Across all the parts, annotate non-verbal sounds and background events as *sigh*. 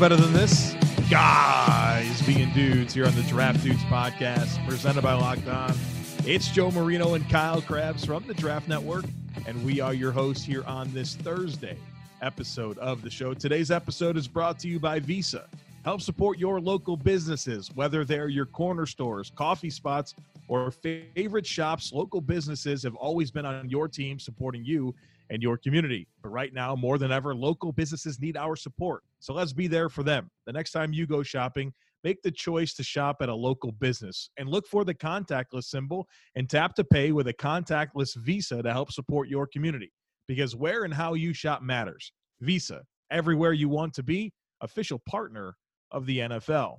better than this? Guys being dudes here on the Draft Dudes podcast, presented by Locked On. It's Joe Marino and Kyle Crabbs from the Draft Network, and we are your hosts here on this Thursday episode of the show. Today's episode is brought to you by Visa. Help support your local businesses, whether they're your corner stores, coffee spots, or favorite shops. Local businesses have always been on your team supporting you and your community. But right now, more than ever, local businesses need our support. So let's be there for them. The next time you go shopping, make the choice to shop at a local business and look for the contactless symbol and tap to pay with a contactless Visa to help support your community. Because where and how you shop matters. Visa, everywhere you want to be, official partner of the NFL.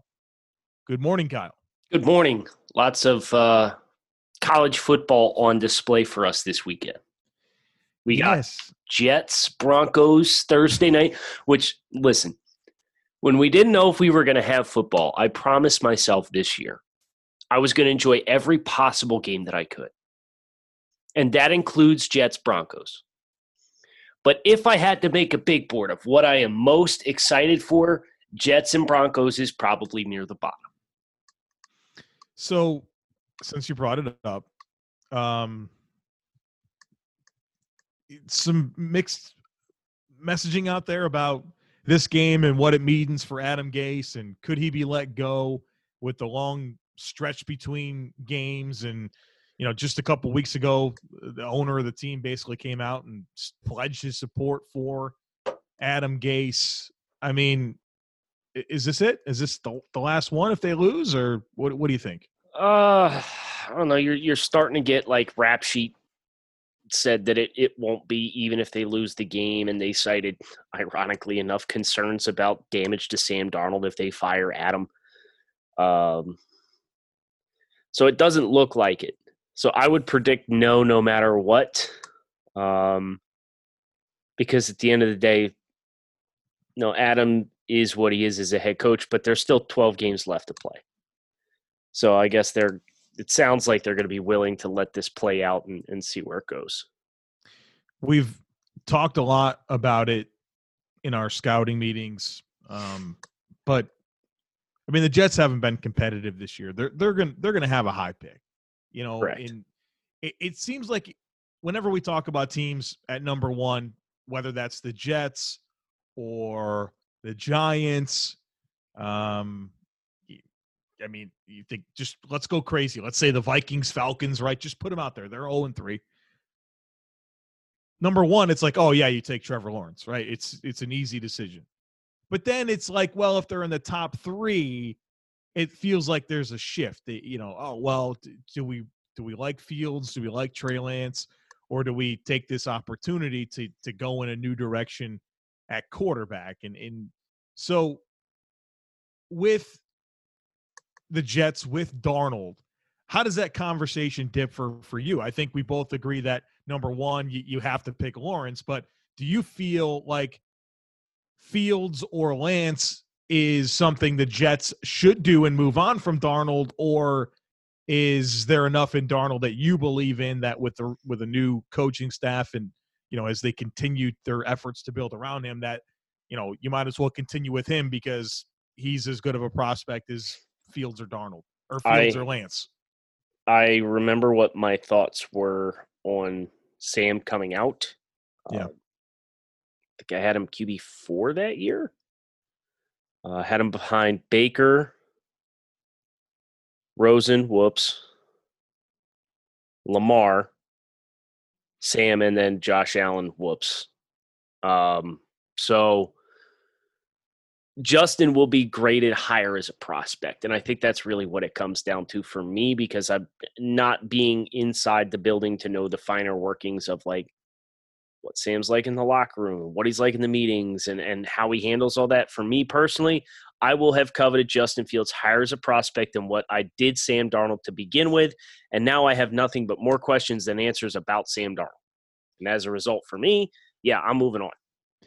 Good morning, Kyle. Good morning. Lots of uh, college football on display for us this weekend. We yes. got Jets, Broncos Thursday night, which, listen, when we didn't know if we were going to have football, I promised myself this year I was going to enjoy every possible game that I could. And that includes Jets, Broncos. But if I had to make a big board of what I am most excited for, Jets and Broncos is probably near the bottom. So, since you brought it up, um, some mixed messaging out there about this game and what it means for Adam Gase and could he be let go with the long stretch between games and you know just a couple weeks ago the owner of the team basically came out and pledged his support for Adam Gase. I mean, is this it? Is this the, the last one if they lose or what what do you think? Uh I don't know. You're you're starting to get like rap sheet said that it, it won't be even if they lose the game and they cited ironically enough concerns about damage to Sam Darnold if they fire Adam. Um so it doesn't look like it. So I would predict no no matter what. Um because at the end of the day no Adam is what he is as a head coach, but there's still 12 games left to play. So I guess they're it sounds like they're going to be willing to let this play out and, and see where it goes. We've talked a lot about it in our scouting meetings, um, but I mean the Jets haven't been competitive this year. They're they're going they're going to have a high pick, you know. In it, it seems like whenever we talk about teams at number one, whether that's the Jets or the Giants, um, I mean, you think just let's go crazy. Let's say the Vikings, Falcons, right? Just put them out there. They're 0 and 3. Number one, it's like, oh yeah, you take Trevor Lawrence, right? It's it's an easy decision. But then it's like, well, if they're in the top three, it feels like there's a shift. That, you know, oh well, do we do we like Fields? Do we like Trey Lance? Or do we take this opportunity to to go in a new direction at quarterback? And and so with the Jets with Darnold, how does that conversation differ for you? I think we both agree that number one, you, you have to pick Lawrence, but do you feel like Fields or Lance is something the Jets should do and move on from Darnold, or is there enough in Darnold that you believe in that with the with a new coaching staff and you know as they continue their efforts to build around him that you know you might as well continue with him because he's as good of a prospect as Fields or Darnold or Fields I, or Lance? I remember what my thoughts were on Sam coming out. Yeah. Uh, I think I had him QB four that year. Uh, had him behind Baker, Rosen, whoops, Lamar, Sam, and then Josh Allen, whoops. Um, so Justin will be graded higher as a prospect. And I think that's really what it comes down to for me because I'm not being inside the building to know the finer workings of like what Sam's like in the locker room, what he's like in the meetings, and, and how he handles all that. For me personally, I will have coveted Justin Fields higher as a prospect than what I did Sam Darnold to begin with. And now I have nothing but more questions than answers about Sam Darnold. And as a result, for me, yeah, I'm moving on.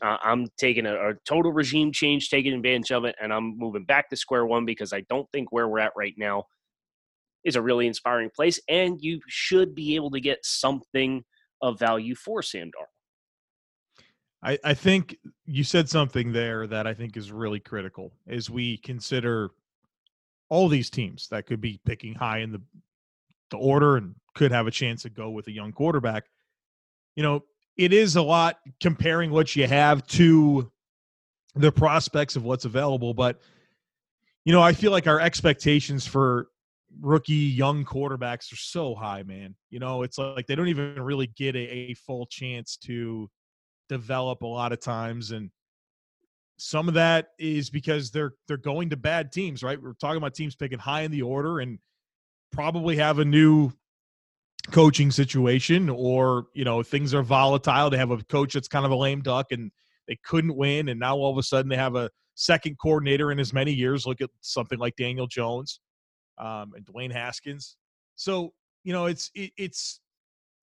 Uh, I'm taking a, a, total regime change, taking advantage of it, and I'm moving back to square one because I don't think where we're at right now is a really inspiring place. And you should be able to get something of value for Sam Darnold. I, I think you said something there that I think is really critical as we consider all these teams that could be picking high in the the order and could have a chance to go with a young quarterback. You know, it is a lot comparing what you have to the prospects of what's available, but you know, I feel like our expectations for rookie young quarterbacks are so high, man. You know, it's like they don't even really get a, a full chance to develop a lot of times and some of that is because they're they're going to bad teams, right? We're talking about teams picking high in the order and probably have a new coaching situation or, you know, things are volatile. They have a coach that's kind of a lame duck and they couldn't win and now all of a sudden they have a second coordinator in as many years. Look at something like Daniel Jones um, and Dwayne Haskins. So, you know, it's it, it's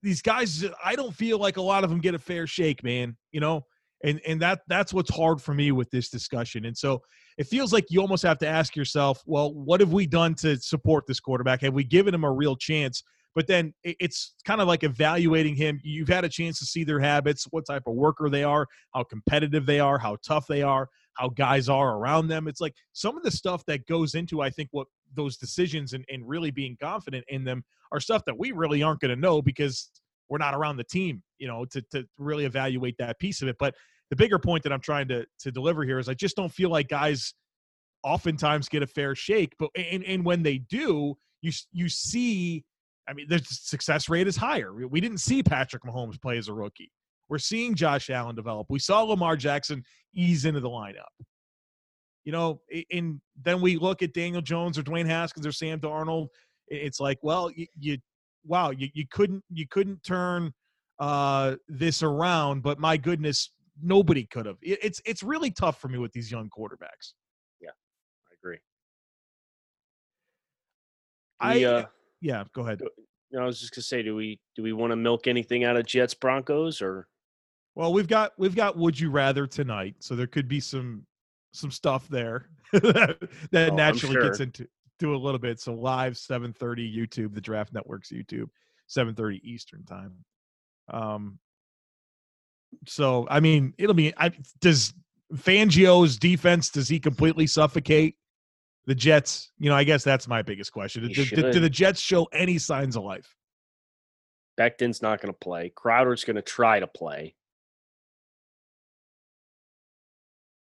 these guys i don't feel like a lot of them get a fair shake man you know and and that that's what's hard for me with this discussion and so it feels like you almost have to ask yourself well what have we done to support this quarterback have we given him a real chance but then it's kind of like evaluating him you've had a chance to see their habits what type of worker they are how competitive they are how tough they are how guys are around them it's like some of the stuff that goes into i think what those decisions and, and really being confident in them are stuff that we really aren't going to know because we're not around the team, you know, to to really evaluate that piece of it. But the bigger point that I'm trying to to deliver here is I just don't feel like guys oftentimes get a fair shake. But and and when they do, you you see, I mean, the success rate is higher. We didn't see Patrick Mahomes play as a rookie. We're seeing Josh Allen develop. We saw Lamar Jackson ease into the lineup. You know, and then we look at Daniel Jones or Dwayne Haskins or Sam Darnold. It's like, well, you, you wow, you, you couldn't you couldn't turn uh, this around, but my goodness, nobody could have. It, it's it's really tough for me with these young quarterbacks. Yeah, I agree. I uh, yeah, go ahead. I was just gonna say, do we do we want to milk anything out of Jets Broncos or? Well, we've got we've got Would You Rather tonight, so there could be some some stuff there *laughs* that, that oh, naturally sure. gets into do a little bit. So live 7:30 YouTube, the Draft Network's YouTube, 7:30 Eastern time. Um. So I mean, it'll be. I, does Fangio's defense does he completely suffocate the Jets? You know, I guess that's my biggest question. Do, do, do the Jets show any signs of life? Becton's not going to play. Crowder's going to try to play.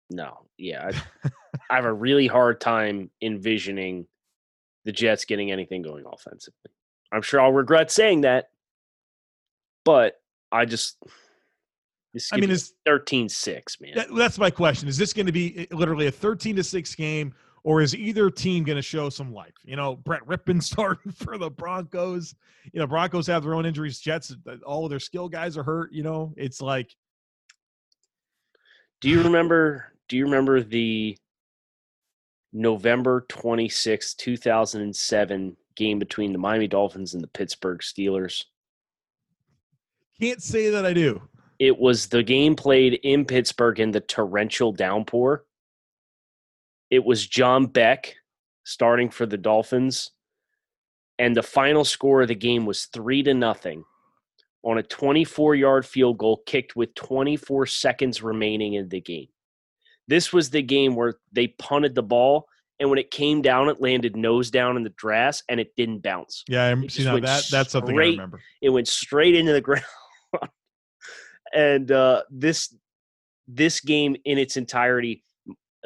No, yeah, I, I have a *laughs* really hard time envisioning the Jets getting anything going offensively. I'm sure I'll regret saying that, but I just. I mean, is 13 6, man. That, that's my question. Is this going to be eh, literally a 13 to 6 game, or is either team going to show some life? You know, Brett Rypien *laughs* starting for the Broncos. You know, Broncos have their own injuries. Jets, uh, all of their skill guys are hurt. You know, it's like. Do you remember? Do you remember the November 26, 2007 game between the Miami Dolphins and the Pittsburgh Steelers? Can't say that I do. It was the game played in Pittsburgh in the torrential downpour. It was John Beck starting for the Dolphins. And the final score of the game was three to nothing on a 24 yard field goal kicked with 24 seconds remaining in the game. This was the game where they punted the ball, and when it came down, it landed nose down in the grass, and it didn't bounce. Yeah, I see now that that's something I remember. It went straight into the *laughs* ground, and uh, this this game in its entirety,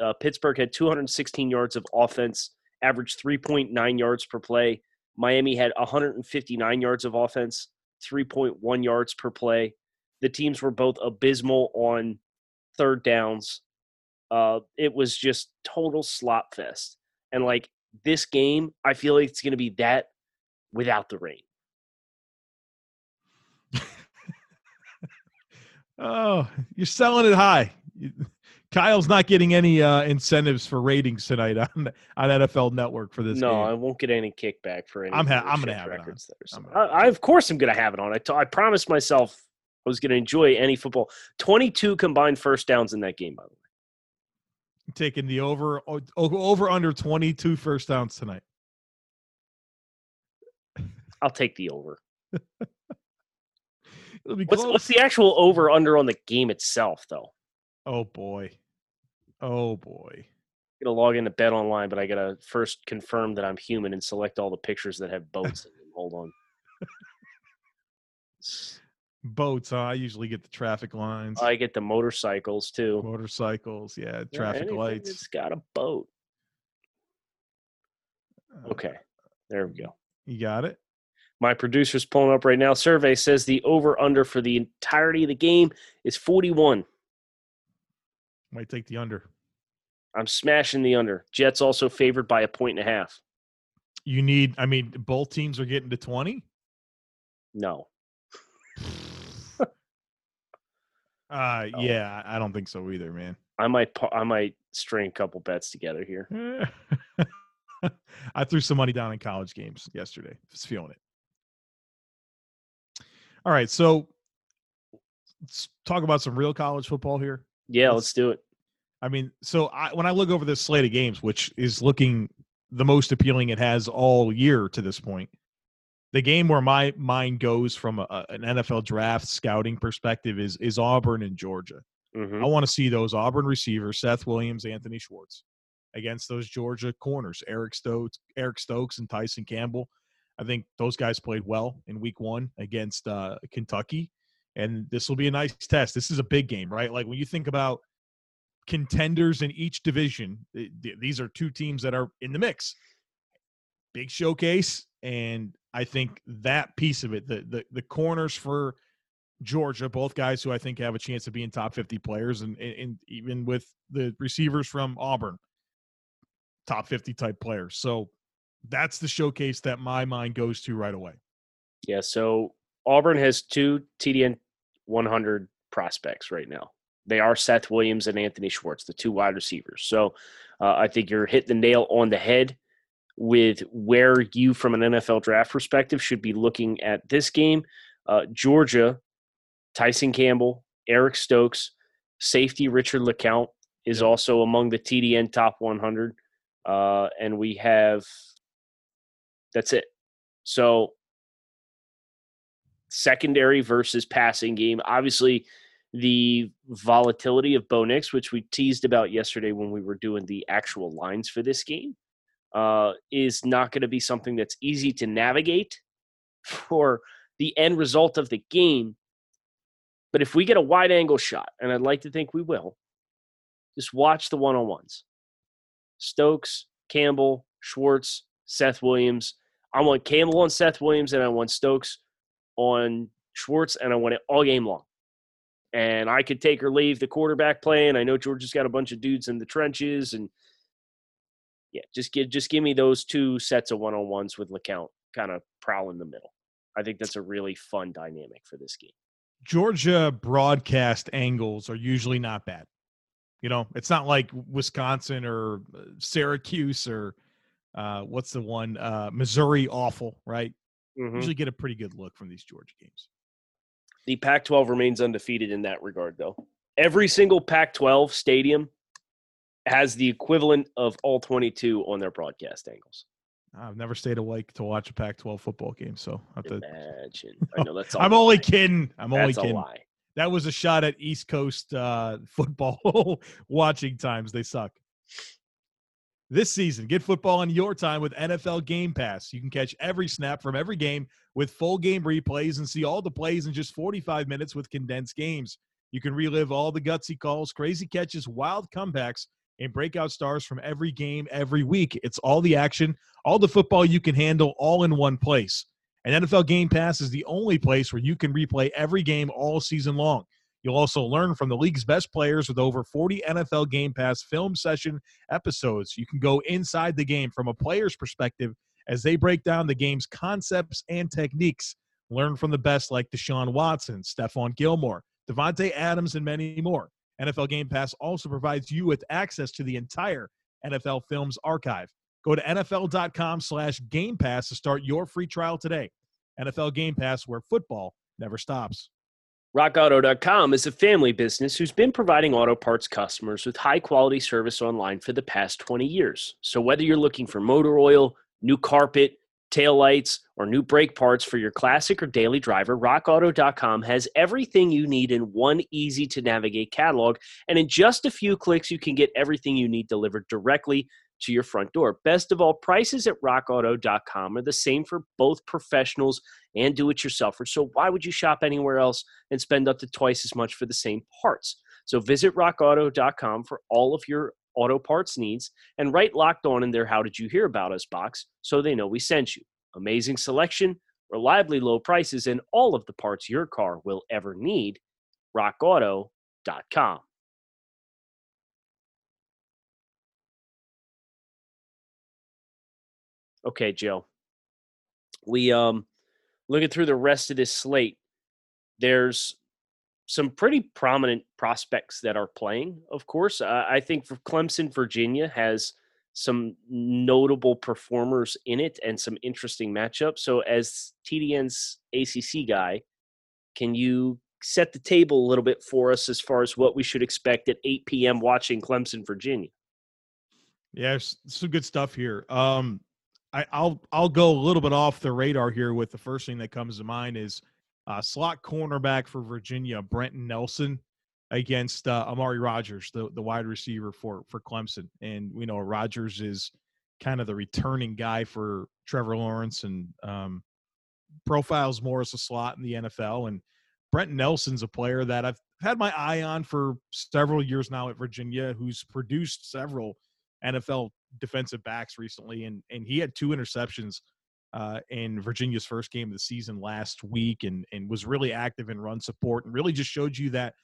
uh, Pittsburgh had 216 yards of offense, averaged 3.9 yards per play. Miami had 159 yards of offense, 3.1 yards per play. The teams were both abysmal on third downs. Uh, it was just total slop fest. And like this game, I feel like it's going to be that without the rain. *laughs* oh, you're selling it high. Kyle's not getting any uh, incentives for ratings tonight on on NFL Network for this. No, game. I won't get any kickback for any. I'm ha- I'm gonna have records it on. There, so. I, I, of course I'm gonna have it on. I, t- I promised myself I was gonna enjoy any football. 22 combined first downs in that game, by the way taking the over over under 22 first downs tonight. *laughs* I'll take the over. What's what's the actual over under on the game itself though? oh boy. Oh boy. I'm gonna log into Bet Online, but I gotta first confirm that I'm human and select all the pictures that have boats in them. Hold on. Boats, huh? I usually get the traffic lines, I get the motorcycles too. motorcycles, yeah, Yeah, traffic lights. It's got a boat. Uh, Okay, there we go. You got it? My producer's pulling up right now. Survey says the over under for the entirety of the game is 41. Might take the under. I'm smashing the under. Jets also favored by a point and a half. You need I mean, both teams are getting to 20. No. *laughs* Uh Oh. yeah, I don't think so either, man. I might I might string a couple bets together here. *laughs* I threw some money down in college games yesterday. Just feeling it. All right, so let's talk about some real college football here. Yeah, Let's- let's do it. I mean, so I, when I look over this slate of games, which is looking the most appealing it has all year to this point, the game where my mind goes from a, an NFL draft scouting perspective is is Auburn and Georgia. Mhm. I want to see those Auburn receivers, Seth Williams, Anthony Schwartz, against those Georgia corners, Eric Stokes, Eric Stokes, and Tyson Campbell. I think those guys played well in Week One against uh, Kentucky, and this will be a nice test. This is a big game, right? Like when you think about contenders in each division, th- th- these are two teams that are in the mix. Big showcase, and I think that piece of it, the the, the corners for Georgia, both guys who I think have a chance of being top 50 players, and, and, and even with the receivers from Auburn, top 50 type players. So that's the showcase that my mind goes to right away. Yeah, so Auburn has two TDN 100 prospects right now. They are Seth Williams and Anthony Schwartz, the two wide receivers. So uh, I think you're hitting the nail on the head with where you, from an NFL draft perspective, should be looking at this game. Uh, Georgia, Tyson Campbell, Eric Stokes, safety Richard LeCounte is also among the TDN top 100. Uh, and we have, that's it. So secondary versus passing game. Obviously, the volatility of Bo Nix, which we teased about yesterday when we were doing the actual lines for this game, uh, is not going to be something that's easy to navigate *laughs* for the end result of the game. But if we get a wide angle shot, and I'd like to think we will, just watch the one on ones Stokes, Campbell, Schwartz, Seth Williams. I want Campbell on Seth Williams, and I want Stokes on Schwartz, and I want it all game long. And I could take or leave the quarterback play, and I know Georgia's got a bunch of dudes in the trenches, and yeah, just give just give me those two sets of one on ones with LeCounte kind of prowling the middle. I think that's a really fun dynamic for this game. Georgia broadcast angles are usually not bad. You know, it's not like Wisconsin or uh, Syracuse or uh, what's the one? Uh, Missouri awful, right? Mhm. Usually get a pretty good look from these Georgia games. The Pac 12 remains undefeated in that regard, though. Every single Pac 12 stadium has the equivalent of all 22 on their broadcast angles. I've never stayed awake to watch a Pac-12 football game, so I have to, Imagine. I know that's. *laughs* a I'm only kidding. I'm only That's a kidding. lie. That was a shot at East Coast uh, *laughs* football *laughs* watching times. They suck. This season, get football on your time with NFL Game Pass. You can catch every snap from every game with full game replays and see all the plays in just 45 minutes with condensed games. You can relive all the gutsy calls, crazy catches, wild comebacks, and breakout stars from every game every week. It's all the action, all the football you can handle, all in one place. And NFL Game Pass is the only place where you can replay every game all season long. You'll also learn from the league's best players with over 40 NFL Game Pass film session episodes. You can go inside the game from a player's perspective as they break down the game's concepts and techniques. Learn from the best like Deshaun Watson, Stephon Gilmore, Davante Adams, and many more. NFL Game Pass also provides you with access to the entire NFL Films archive. Go to NFL.com slash Game Pass to start your free trial today. NFL Game Pass, where football never stops. RockAuto.com is a family business who's been providing auto parts customers with high quality service online for the past 20 years. So, whether you're looking for motor oil, new carpet, tail lights, or new brake parts for your classic or daily driver, rockauto.com has everything you need in one easy to navigate catalog. And in just a few clicks, you can get everything you need delivered directly to your front door. Best of all, prices at rockauto.com are the same for both professionals and do it yourselfers. So why would you shop anywhere else and spend up to twice as much for the same parts? So visit rockauto.com for all of your auto parts needs and write locked on in their How Did You Hear About Us box so they know we sent you. Amazing selection, reliably low prices, and all of the parts your car will ever need. RockAuto.com. Okay, Joe. We um looking through the rest of this slate. There's some pretty prominent prospects that are playing. Of course, uh, I think for Clemson, Virginia has some notable performers in it and some interesting matchups. So, as TDN's ACC guy, can you set the table a little bit for us as far as what we should expect at 8 p.m. watching Clemson, Virginia? Yeah, some good stuff here. Um, I, I'll I'll go a little bit off the radar here with the first thing that comes to mind is uh, slot cornerback for Virginia, Brenton Nelson, against uh, Amari Rodgers, the, the wide receiver for for Clemson. And we know Rodgers is kind of the returning guy for Trevor Lawrence and um, profiles more as a slot in the NFL. And Brenton Nelson's a player that I've had my eye on for several years now at Virginia, who's produced several NFL defensive backs recently, and and he had two interceptions uh, in Virginia's first game of the season last week, and and was really active in run support, and really just showed you that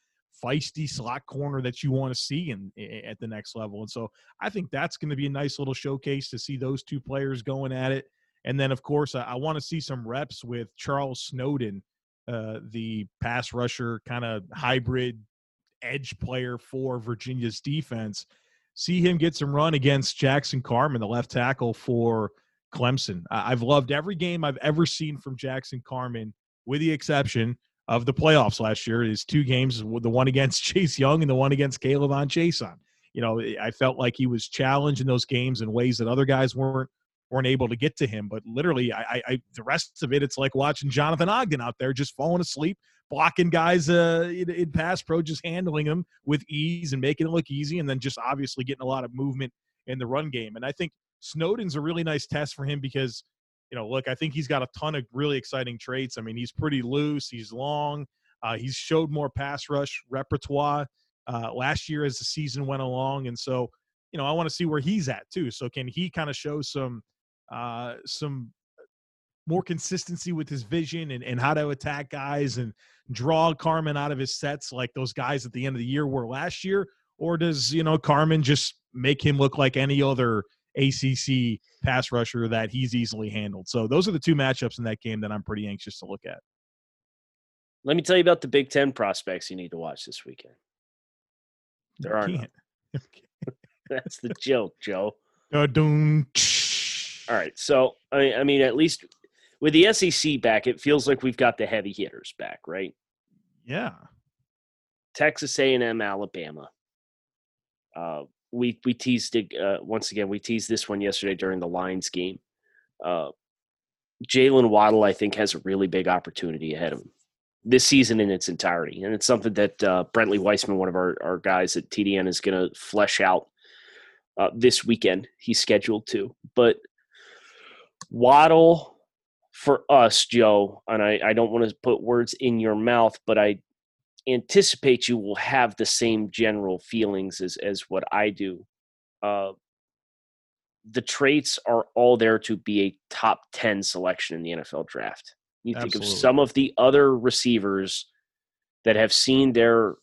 feisty slot corner that you want to see in, in, at the next level. And so I think that's going to be a nice little showcase to see those two players going at it. And then of course I, I want to see some reps with Charles Snowden, uh, the pass rusher kind of hybrid edge player for Virginia's defense. See him get some run against Jackson Carman, the left tackle for Clemson. I've loved every game I've ever seen from Jackson Carman, with the exception of the playoffs last year. His two games, the one against *laughs* Chase Young and the one against K'Lavon Chaisson. You know, I felt like he was challenged in those games in ways that other guys weren't weren't able to get to him. But literally, I, I the rest of it, it's like watching Jonathan Ogden out there just falling asleep, blocking guys uh, in, in pass pro, just handling them with ease and making it look easy, and then just obviously getting a lot of movement in the run game. And I think Snowden's a really nice test for him because, you know, look, I think he's got a ton of really exciting traits. I mean, he's pretty loose, he's long, uh, he's showed more pass rush repertoire uh, last year as the season went along, and so, you know, I want to see where he's at too. So, can he kind of show some uh, some more consistency with his vision and, and how to attack guys and draw Carman out of his sets like those guys at the end of the year were last year? Or does, you know, Carman just make him look like any other ACC pass rusher that he's easily handled. So those are the two matchups in that game that I'm pretty anxious to look at. Let me tell you about the Big Ten prospects you need to watch this weekend. There are none. *laughs* *laughs* That's the joke, Joe. Uh, All right, so I, I mean, at least with the SEC back, it feels like we've got the heavy hitters back, right? Yeah. Texas A&M, Alabama. Uh, we we teased it uh, once again. We teased this one yesterday during the Lions game. Uh, Jaylen Waddle, I think, has a really big opportunity ahead of him this season in its entirety, and it's something that uh, Brentley Weissman, one of our, our guys at TDN, is going to flesh out uh, this weekend. He's scheduled to, but Waddle for us, Joe, and I, I don't want to put words in your mouth, but I anticipate you will have the same general feelings as as what I do. Uh, the traits are all there to be a top 10 selection in the NFL draft. You Absolutely. think of some of the other receivers that have seen their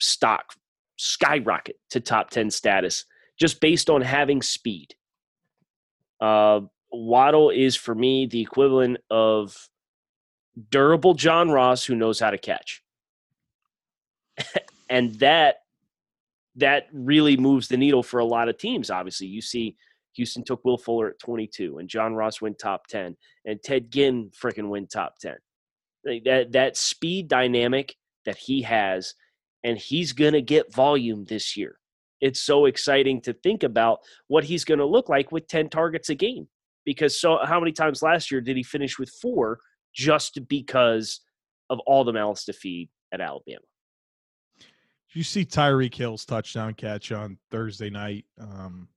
stock skyrocket to top 10 status just based on having speed. Uh, Waddle is for me the equivalent of durable John Ross who knows how to catch. *laughs* and that that really moves the needle for a lot of teams. Obviously, you see Houston took Will Fuller at 22, and John Ross went top 10, and Ted Ginn freaking went top 10. That that speed dynamic that he has, and he's gonna get volume this year. It's so exciting to think about what he's gonna look like with 10 targets a game. because so how many times last year did he finish with four just because of all the mouths to feed at Alabama? You see Tyreek Hill's touchdown catch on Thursday night. Um,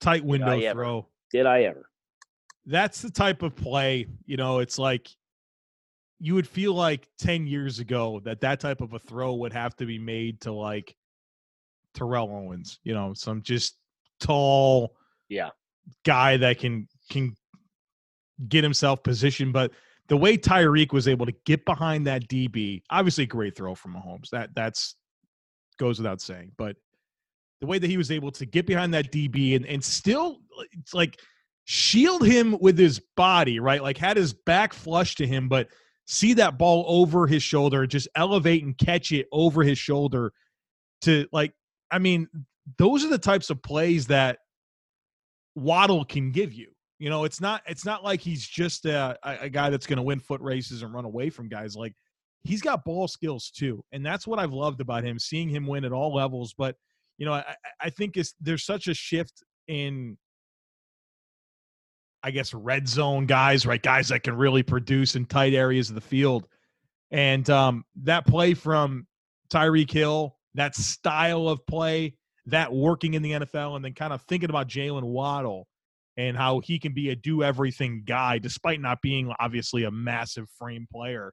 tight window ever? throw. Did I ever? That's the type of play, you know, it's like you would feel like 10 years ago that that type of a throw would have to be made to like Terrell Owens, you know, some just tall Yeah. guy that can can get himself positioned but the way Tyreek was able to get behind that DB, obviously great throw from Mahomes. That that's goes without saying, but the way that he was able to get behind that DB and and still it's like shield him with his body, right? Like had his back flush to him, but see that ball over his shoulder, just elevate and catch it over his shoulder to like I mean, those are the types of plays that Waddle can give you. You know, it's not it's not like he's just a, a guy that's going to win foot races and run away from guys. Like he's got ball skills too, and that's what I've loved about him. Seeing him win at all levels, but you know, I, I- I think it's there's such a shift in, I guess, red zone guys, right? Guys that can really produce in tight areas of the field, and um, that play from Tyreek Hill, that style of play, that working in the NFL, and then kind of thinking about Jaylen Waddle and how he can be a do everything guy despite not being obviously a massive frame player.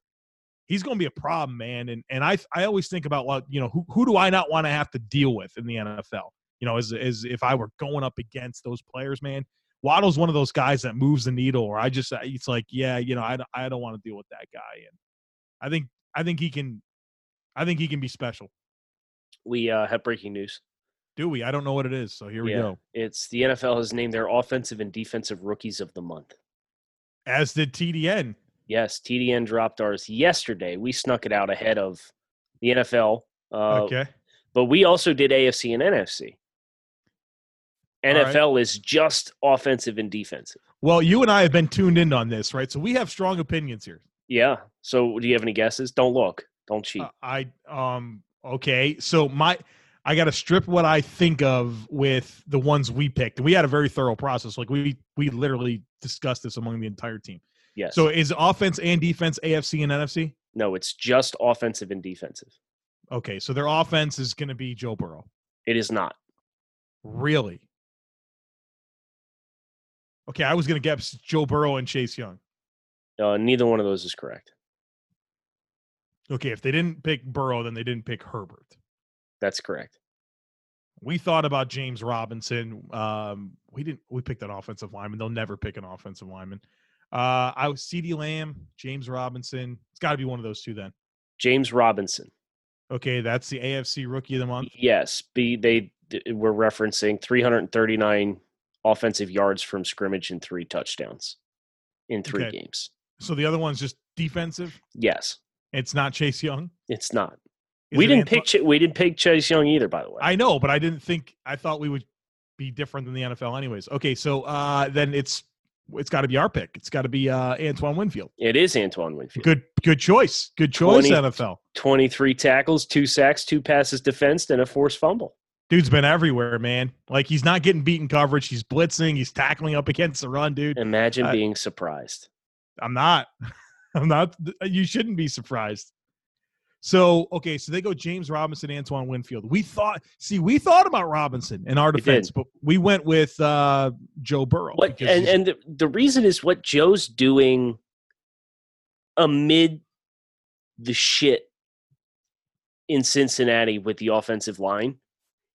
He's going to be a problem, man. And and I I always think about what you know who who do I not want to have to deal with in the NFL? You know, as as if I were going up against those players, man. Waddle's one of those guys that moves the needle, or I just it's like, yeah, you know, I I don't want to deal with that guy, and I think I think he can, I think he can be special. We uh, have breaking news. Do we? I don't know what it is, so here we Yeah. go. It's the NFL has named their offensive and defensive rookies of the month. As did TDN. Yes, TDN dropped ours yesterday. We snuck it out ahead of the NFL. Uh, okay. But we also did AFC and NFC. All right. NFL is just offensive and defensive. Well, you and I have been tuned in on this, right? So we have strong opinions here. Yeah. So do you have any guesses? Don't look. Don't cheat. Uh, I um okay. So my I got to strip what I think of with the ones we picked. And we had a very thorough process. Like we we literally discussed this among the entire team. yes. So is offense and defense AFC and NFC? no, it's just offensive and defensive. Okay, so their offense is going to be Joe Burrow. It is not. Really? Okay, I was going to guess Joe Burrow and Chase Young. Uh, neither one of those is correct. Okay, if they didn't pick Burrow, then they didn't pick Herbert. That's correct. We thought about James Robinson. Um, we didn't. We picked an offensive lineman. They'll never pick an offensive lineman. Uh, I was CeeDee Lamb, James Robinson. It's got to be one of those two then. James Robinson. Okay, that's the AFC Rookie of the Month. Yes, be they d- were referencing 339 offensive yards from scrimmage and three touchdowns in three Okay. games. So the other one's just defensive. Yes, It's not Chase Young. it's not. Is we it didn't Antoine- pick Ch- we didn't pick Chase Young either. By the way, I know, but I didn't think. I thought we would be different than the NFL, anyways. Okay, so uh, then it's it's got to be our pick. It's got to be uh, Antoine Winfield. it is Antoine Winfield. Good, good choice. Good choice, 20 NFL. 23 tackles, two sacks, two passes defensed, and a forced fumble. Dude's been everywhere, man. Like he's not getting beaten coverage. He's blitzing. He's tackling up against the run, dude. Imagine I- being surprised. I'm not. *laughs* I'm not. You shouldn't be surprised. So okay, so they go James Robinson, Antoine Winfield. We thought, see, we thought about Robinson in our defense, but we went with uh, Joe Burrow. What and and the, the reason is what Joe's doing amid the shit in Cincinnati with the offensive line.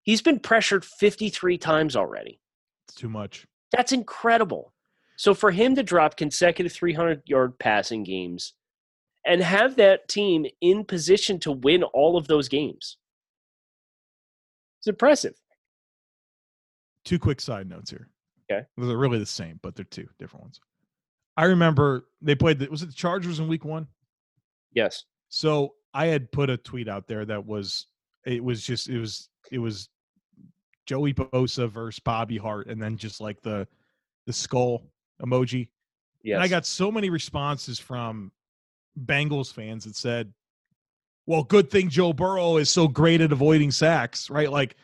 He's been pressured 53 times already. it's too much. That's incredible. So for him to drop consecutive 300 yard passing games and have that team in position to win all of those games. It's impressive. Two quick side notes here. Okay. they're really the same, but they're two different ones. I remember they played. The, was it the Chargers in Week One? Yes. So I had put a tweet out there that was it was just it was it was Joey Bosa versus Bobby Hart, and then just like the the skull emoji. Yes. And I got so many responses from Bengals fans that said, "Well, good thing Joe Burrow is so great at avoiding sacks, right?" Like,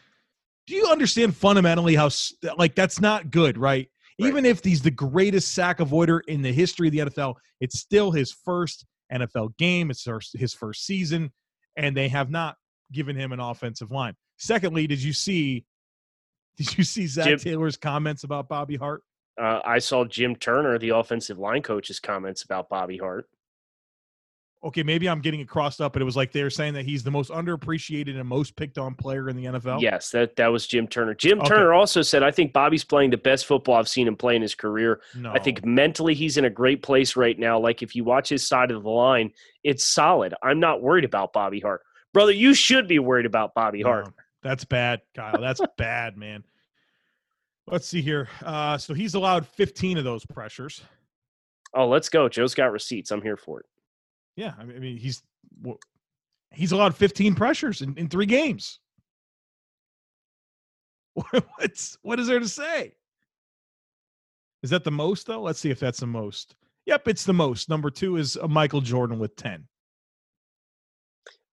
do you understand fundamentally how like that's not good, right? Right. Even if he's the greatest sack avoider in the history of the NFL, it's still his first NFL game. It's his- first season, and they have not given him an offensive line. Secondly, did you see? *laughs* Did you see Zac Jim- Taylor's comments about Bobby Hart? Uh, I saw Jim Turner, the offensive line coach's comments about Bobby Hart. Okay, maybe I'm getting it crossed up, but it was like they're saying that he's the most underappreciated and most picked on player in the NFL. Yes, that that was Jim Turner. Jim Okay. Turner also said, "I think Bobby's playing the best football I've seen him play in his career. no, I think mentally he's in a great place right now. Like if you watch his side of the line, it's solid. I'm not worried about Bobby Hart, brother. You should be worried about Bobby Hart. No, that's bad, Kyle. That's bad, man. Let's see here. Uh, so he's allowed 15 of those pressures. Oh, let's go. Joe's got receipts. I'm here for it. Yeah, I mean, he's he's allowed 15 pressures in, in three games. *laughs* What's what is there to say? Is that the most though? Let's see if that's the most. Yep, it's the most. Number two is uh, Michael Jordan with 10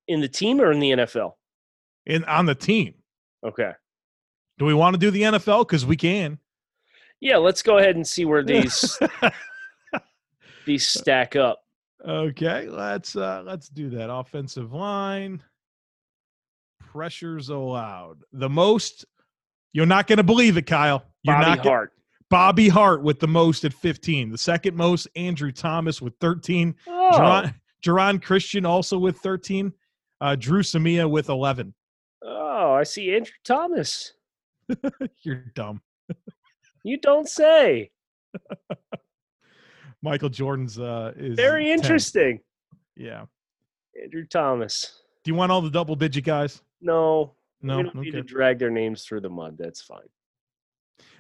In the team or in the NFL? in on the team. Okay. Do we want to do the NFL? Because we can. Yeah, let's go ahead and see where these *laughs* these stack up. Okay, let's uh let's do that. Offensive line pressures allowed. The most you're not going to believe it, Kyle. You're Bobby not gonna- Hart. Bobby Hart with the most at 15. The second most Andrew Thomas with 13. Oh, Geron, Geron Christian also with 13. Uh Dru Samia with 11. oh, I see Andrew Thomas. *laughs* You're dumb. You don't say. *laughs* Michael Jordan's uh is Very 10. interesting. Yeah. Andrew Thomas. Do you want all the double digit guys? No, No. we don't need to drag their names through the mud. That's fine.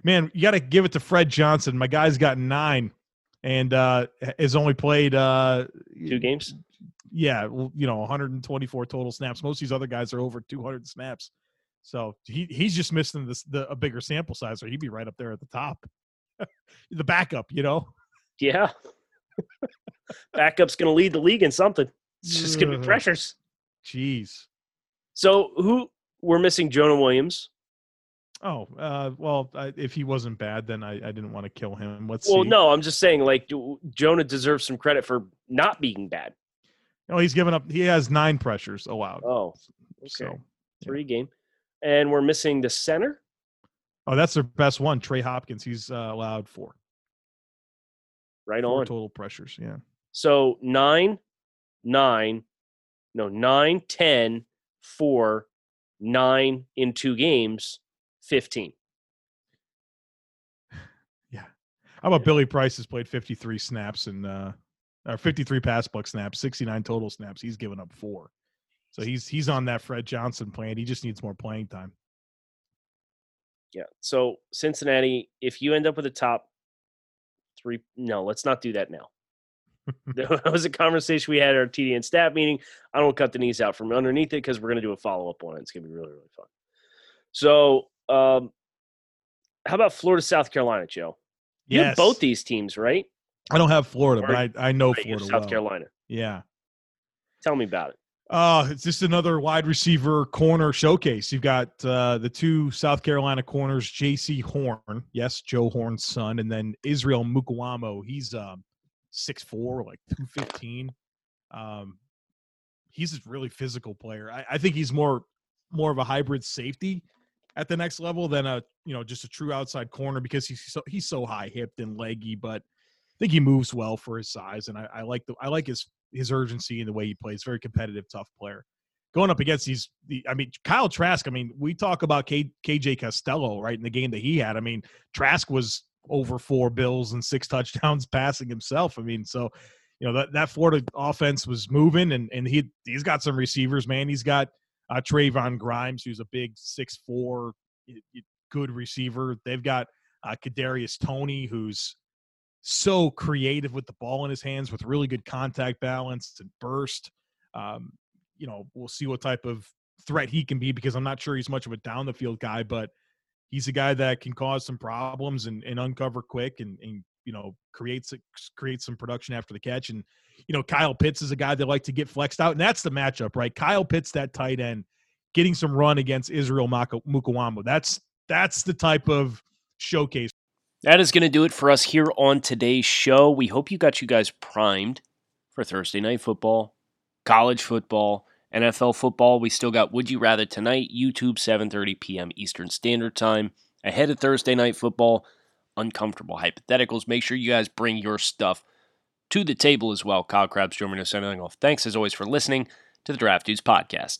Man, you got to give it to Fred Johnson. My guy's got 9 and uh has only played uh Two games. yeah, you know, 124 total snaps. Most of these other guys are over 200 snaps. So he he's just missing this the a bigger sample size, or he'd be right up there at the top. *laughs* the backup, you know. Yeah. Backup's going to lead the league in something. It's just going to be pressures. Jeez. So who we're missing? Jonah Williams. Oh, uh, well, I, if he wasn't bad, then I, I didn't want to kill him. Let's Well, see. no, I'm just saying, like Jonah deserves some credit for not being bad. No, he's given up. He has nine pressures allowed. Oh, So, okay. three game, and we're missing the center. oh, that's their best one. Trey Hopkins. He's uh, allowed four. Right Four on. total pressures. Yeah. So nine, nine, no nine, ten, four, nine in two games, fifteen. *sighs* Yeah. How about Billy Price has played 53 snaps and uh, or 53 pass buck snaps, 69 total snaps. He's given up four. So he's he's on that Fred Johnson plan. He just needs more playing time. Yeah. So Cincinnati, if you end up with a top three, no, let's not do that now. *laughs* that was a conversation we had at our TDN staff meeting. I don't cut the knees out from underneath it because we're going to do a follow up on it. It's going to be really, really fun. So, um, how about Florida, South Carolina, Joe? You have Yes. both these teams, right? I don't have Florida, Or- but I, I know Right, Florida South well. Carolina. Yeah. Tell me about it. Uh, it's just another wide receiver corner showcase. You've got uh, the two South Carolina corners, Jaycee Horn, yes, Joe Horn's son, and then Israel Mukuamu. He's um, 6'4", like 215. Um, he's a really physical player. I, I think he's more more of a hybrid safety at the next level than a you know just a true outside corner because he's so he's so high hipped and leggy, but I think he moves well for his size, and I, I like the I like his his urgency and the way he plays. Very competitive, tough player. Going up against these, the, I mean, Kyle Trask. I mean, we talk about K, KJ Costello, right? In the game that he had, I mean, Trask was over four bills and six *laughs* touchdowns passing himself. I mean, so you know that that Florida offense was moving, and and he he's got some receivers, man. He's got uh, Trevon Grimes, who's a big six four, good receiver. They've got uh, Kadarius Toney, who's so creative with the ball in his hands, with really good contact balance and burst. Um, you know, we'll see what type of threat he can be because I'm not sure he's much of a down the field guy, but he's a guy that can cause some problems and, and uncover quick and, and you know creates create some production after the catch. And you know, Kyle Pitts is a guy that like to get flexed out, and that's the matchup, right? Kyle Pitts, that tight end, getting some run against Israel Mukuamu. That's that's the type of showcase That is going to do it for us here on today's show. We hope you got you guys primed for Thursday night football, college football, NFL football. We still got Would You Rather tonight, YouTube 7:30 p.m. Eastern Standard Time. Ahead of Thursday night football, uncomfortable hypotheticals. Make sure you guys bring your stuff to the table as well. Kyle joining us signing off. Thanks as always for listening to the Draft Dudes podcast.